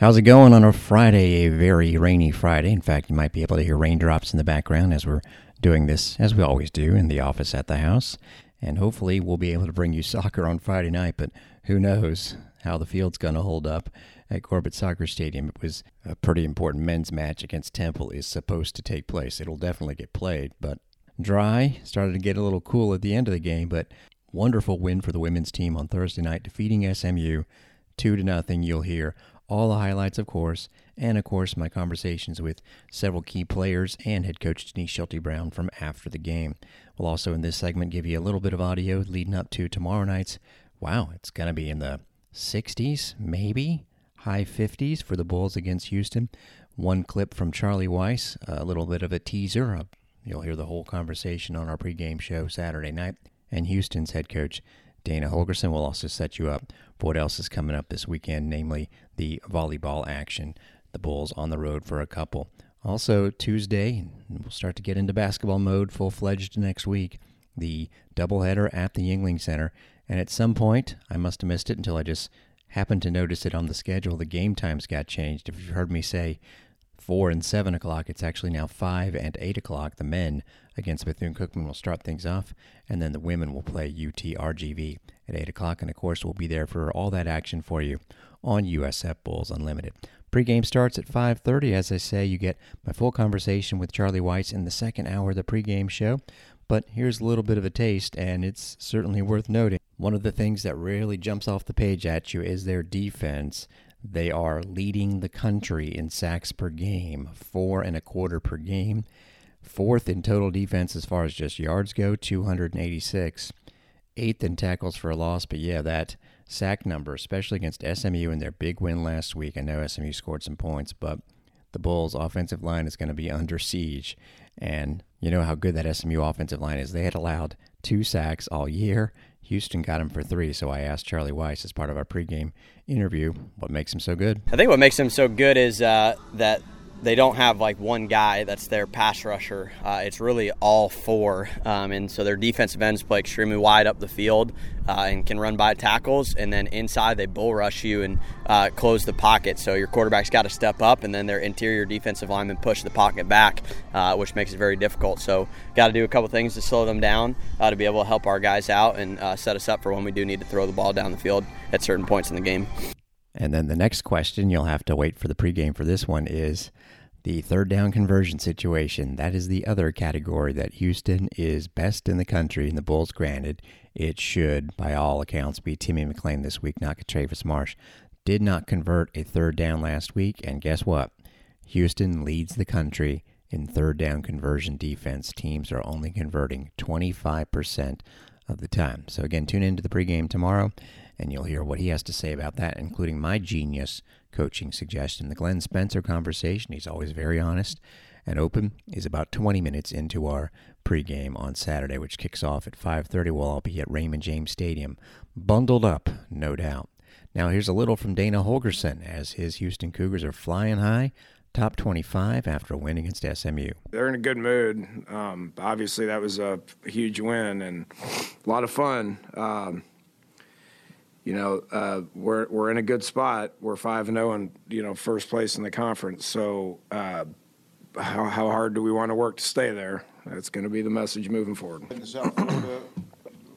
How's it going on a Friday, a very rainy Friday? In fact, you might be able to hear raindrops in the background as we're doing this, as we always do, in the office at the house. And hopefully, we'll be able to bring you soccer on Friday night, but who knows how the field's going to hold up at Corbett Soccer Stadium. It was a pretty important men's match against Temple is supposed to take place. It'll definitely get played, but dry, started to get a little cool at the end of the game, but wonderful win for the women's team on Thursday night, defeating SMU 2 to nothing. You'll hear all the highlights, of course, and of course, my conversations with several key players and head coach Denise Schilte Brown from after the game. We'll also, in this segment, give you a little bit of audio leading up to tomorrow night's. Wow, it's going to be in the 60s, maybe high 50s for the Bulls against Houston. One clip from Charlie Weis, a little bit of a teaser. You'll hear the whole conversation on our pregame show Saturday night. And Houston's head coach Dana Holgorsen will also set you up for what else is coming up this weekend, namely the volleyball action. The Bulls on the road for a couple. Also, Tuesday, we'll start to get into basketball mode full fledged next week. The doubleheader at the Yuengling Center. And at some point, I must have missed it until I just happened to notice it on the schedule. The game times got changed. If you've heard me say 4 and 7 o'clock, it's actually now 5 and 8 o'clock. The men against Bethune Cookman will start things off, and then the women will play UTRGV at 8 o'clock. And of course, we'll be there for all that action for you on USF Bulls Unlimited. Pregame starts at 5:30. As I say, you get my full conversation with Charlie Weis in the second hour of the pregame show. But here's a little bit of a taste, and it's certainly worth noting. One of the things that really jumps off the page at you is their defense. They are leading the country in sacks per game, four and a quarter per game. Fourth in total defense as far as just yards go, 286. Eighth in tackles for a loss, but yeah, that sack number, especially against SMU in their big win last week. I know SMU scored some points, but the Bulls' offensive line is going to be under siege. And you know how good that SMU offensive line is. They had allowed two sacks all year. Houston got him for three, so I asked Charlie Weis as part of our pregame interview what makes him so good. I think what makes him so good is uh, that they don't have like one guy that's their pass rusher. Uh, it's really all four, um, and so their defensive ends play extremely wide up the field uh, and can run by tackles. And then inside they bull rush you and uh, close the pocket. So your quarterback's got to step up, and then their interior defensive linemen push the pocket back, uh, which makes it very difficult. So got to do a couple things to slow them down uh, to be able to help our guys out and uh, set us up for when we do need to throw the ball down the field at certain points in the game. And then the next question, you'll have to wait for the pregame for this one, is the third down conversion situation. That is the other category that Houston is best in the country, and the Bulls, granted, it should, by all accounts, be Timmy McClain this week, not Travis Marsh. Did not convert a third down last week, and guess what? Houston leads the country in third down conversion defense. Teams are only converting 25% of the time. So, again, tune into the pregame tomorrow and you'll hear what he has to say about that, including my genius coaching suggestion. The Glenn Spencer conversation, he's always very honest and open, is about 20 minutes into our pregame on Saturday, which kicks off at 5.30. We'll all be at Raymond James Stadium, bundled up, no doubt. Now here's a little from Dana Holgorsen as his Houston Cougars are flying high, top 25 after a win against SMU. They're in a good mood. Um, obviously, that was a huge win and a lot of fun. Um, you know, uh, we're we're in a good spot. We're five and zero, oh and you know, first place in the conference. So, uh, how how hard do we want to work to stay there? That's going to be the message moving forward. Florida,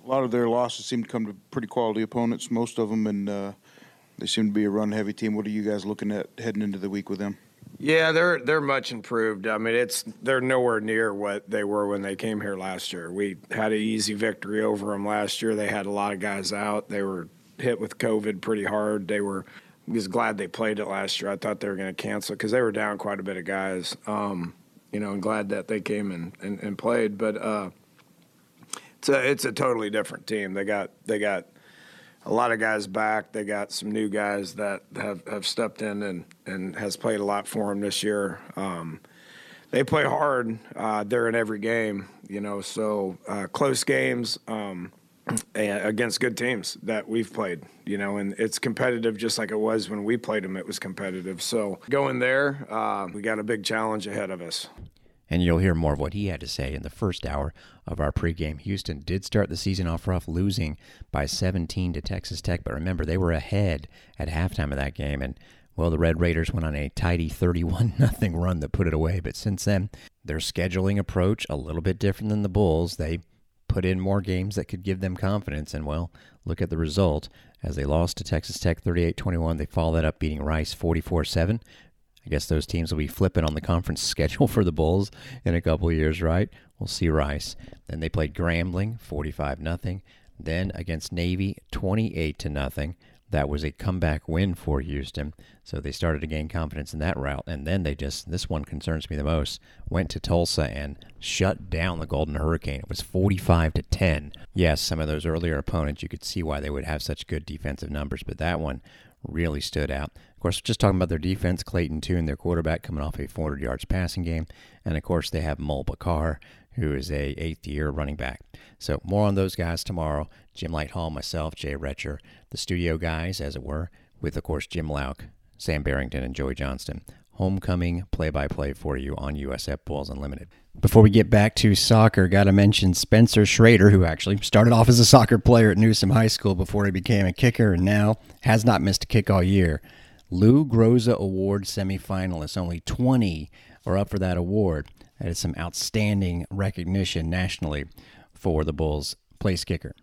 a lot of their losses seem to come to pretty quality opponents. Most of them, and uh, they seem to be a run-heavy team. What are you guys looking at heading into the week with them? Yeah, they're they're much improved. I mean, it's they're nowhere near what they were when they came here last year. We had an easy victory over them last year. They had a lot of guys out. They were hit with COVID pretty hard. They were was glad they played it last year. I thought they were going to cancel because they were down quite a bit of guys. Um, you know, and glad that they came and, and, and played. But uh, it's a it's a totally different team. They got they got a lot of guys back. They got some new guys that have, have stepped in and, and has played a lot for them this year. Um, they play hard. Uh, they're in every game, you know. So uh, close games. Um, against good teams that we've played, you know, and it's competitive just like it was when we played them. It was competitive. So going there, uh, we got a big challenge ahead of us. And you'll hear more of what he had to say in the first hour of our pregame. Houston did start the season off rough, losing by 17 to Texas Tech, but remember they were ahead at halftime of that game, and Well, the Red Raiders went on a tidy 31 nothing run that put it away, but since then, their scheduling approach a little bit different than the Bulls. They put in more games that could give them confidence, and well, look at the result. As they lost to Texas Tech 38 21, they followed that up beating Rice 44 7. I guess those teams will be flipping on the conference schedule for the Bulls in a couple years, right? We'll see Rice. Then they played Grambling 45 nothing. Then against Navy 28 to nothing. That was a comeback win for Houston. So they started to gain confidence in that route. And then they just, this one concerns me the most, went to Tulsa and shut down the Golden Hurricane. It was 45 to 10. Yes, some of those earlier opponents, you could see why they would have such good defensive numbers, but that one really stood out. Of course, just talking about their defense, Clayton Tune, their quarterback, coming off a 400 yards passing game. And of course, they have Mulbah Car, who is a eighth year running back. So more on those guys tomorrow. Jim Lighthall, myself, Jay Retcher, the studio guys, as it were, with of course Jim Louk, Sam Barrington, and Joey Johnston. Homecoming play-by-play for you on USF Bulls Unlimited. Before we get back to soccer, got to mention Spencer Shrader, who actually started off as a soccer player at Newsome High School before he became a kicker, and now has not missed a kick all year. Lou Groza Award semifinalists, only 20 are up for that award. That is some outstanding recognition nationally for the Bulls place kicker.